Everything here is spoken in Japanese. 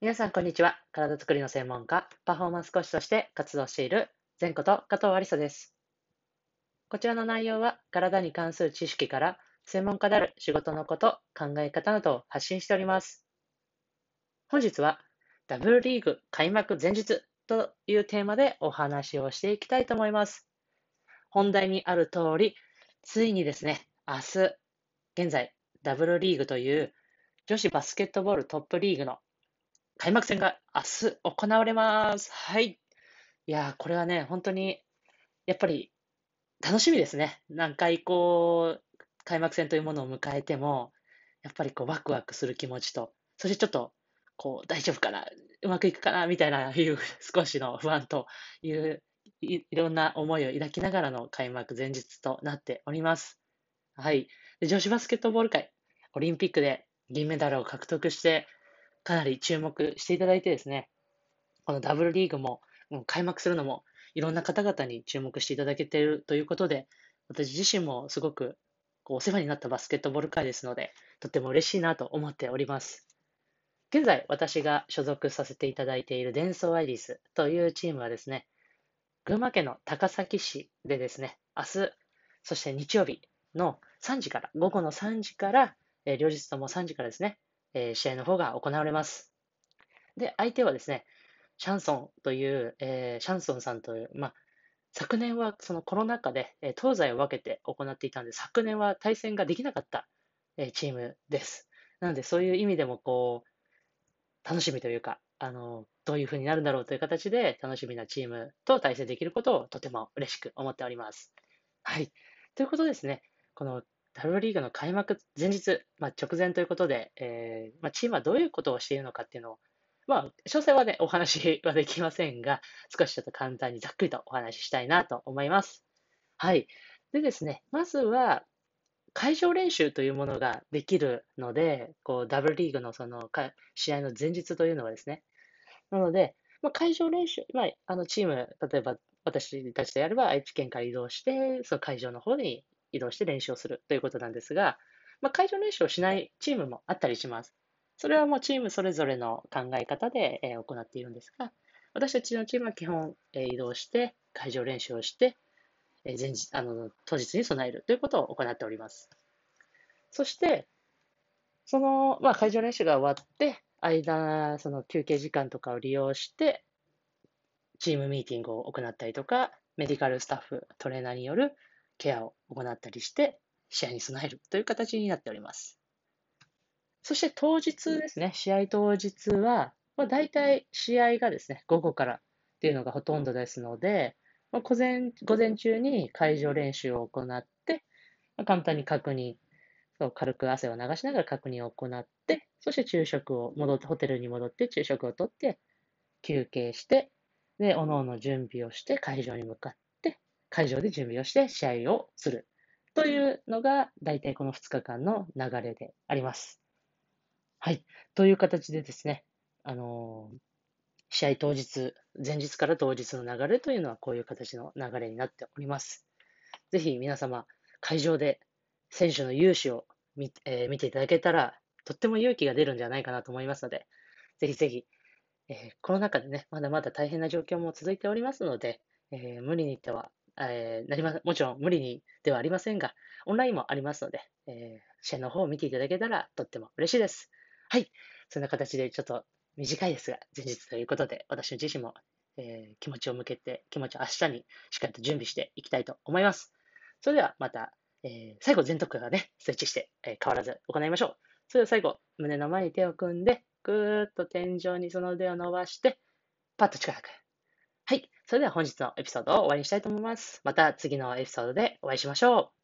皆さん、こんにちは。体づくりの専門家、パフォーマンスコーチとして活動している、前こと加藤ありさです。こちらの内容は、体に関する知識から、専門家である仕事のこと、考え方などを発信しております。本日は、ダブルリーグ開幕前日というテーマでお話をしていきたいと思います。本題にある通り、ついにですね、明日、現在、ダブルリーグという女子バスケットボールトップリーグの開幕戦が明日行われます。はい。いやこれはね、本当に、やっぱり楽しみですね。何回こう、開幕戦というものを迎えても、やっぱりこう、ワクワクする気持ちと、そしてちょっと、こう、大丈夫かな、うまくいくかな、みたいな、いう少しの不安というい、いろんな思いを抱きながらの開幕前日となっております。はい。女子バスケットボール界、オリンピックで銀メダルを獲得して、かなり注目していただいてですね、このダブルリーグももう開幕するのも、いろんな方々に注目していただけているということで、私自身もすごくこうお世話になったバスケットボール界ですので、とっても嬉しいなと思っております。現在、私が所属させていただいているデンソーアイリスというチームはですね、群馬県の高崎市でですね、明日、そして日曜日の3時から、午後の3時から、え、両日とも3時からですね、えー、試合の方が行われます。で、相手はですね、シャンソンという、えー、シャンソンさんという、まあ、昨年はそのコロナ禍で、えー、東西を分けて行っていたんで、昨年は対戦ができなかった、えー、チームです。なので、そういう意味でも、こう、楽しみというか、あの、どういう風になるんだろうという形で楽しみなチームと対戦できることをとても嬉しく思っております。はい。ということですね、このダブルリーグの開幕前日、まあ、直前ということで、えーまあ、チームはどういうことをしているのかっていうのを、まあ、詳細はね、お話はできませんが、少しちょっと簡単にざっくりとお話ししたいなと思います。はい。でですね、まずは、会場練習というものができるので、こう、ダブルリーグのその試合の前日というのはですね。なので、まあ、会場練習、まあ、あのチーム、例えば私たちでやれば愛知県から移動して、その会場の方に移動して練習をするということなんですが、まあ、会場練習をしないチームもあったりします。それはもうチームそれぞれの考え方で、え行っているんですが、私たちのチームは基本、え移動して、会場練習をして、え前日、あの、当日に備えるということを行っております。そして、その、まあ、会場練習が終わって、間、その休憩時間とかを利用して、チームミーティングを行ったりとか、メディカルスタッフ、トレーナーによるケアを行ったりして、試合に備えるという形になっております。そして当日ですね、試合当日は、まあ、大体試合がですね、午後からっていうのがほとんどですので、まあ、午前午前中に会場練習を行って、まあ、簡単に確認、そう軽く汗を流しながら確認を行って、そして昼食を戻って、ホテルに戻って昼食をとって、休憩して、で、おのおの準備をして会場に向かって、会場で準備をして試合をする。というのが、大体この2日間の流れであります。はい。という形でですね、あのー、試合当日、前日から当日の流れというのはこういう形の流れになっております。ぜひ皆様、会場で選手の勇姿を見,、えー、見ていただけたら、とっても勇気が出るんじゃないかなと思いますので、ぜひぜひ、えー、コロナ禍でね、まだまだ大変な状況も続いておりますので、えー、無理に言っては、えー、なりま、もちろん無理にではありませんが、オンラインもありますので、えー、試合の方を見ていただけたらとっても嬉しいです。はい。そんな形でちょっと短いですが、前日ということで、私自身も、えー、気持ちを向けて、気持ちを明日にしっかりと準備していきたいと思います。それではまた、えー、最後、全特化がね、スイッチして、えー、変わらず行いましょう。それでは最後、胸の前に手を組んで、ぐーっと天井にその腕を伸ばして、パッと力く。それでは本日のエピソードを終わりにしたいと思います。また次のエピソードでお会いしましょう。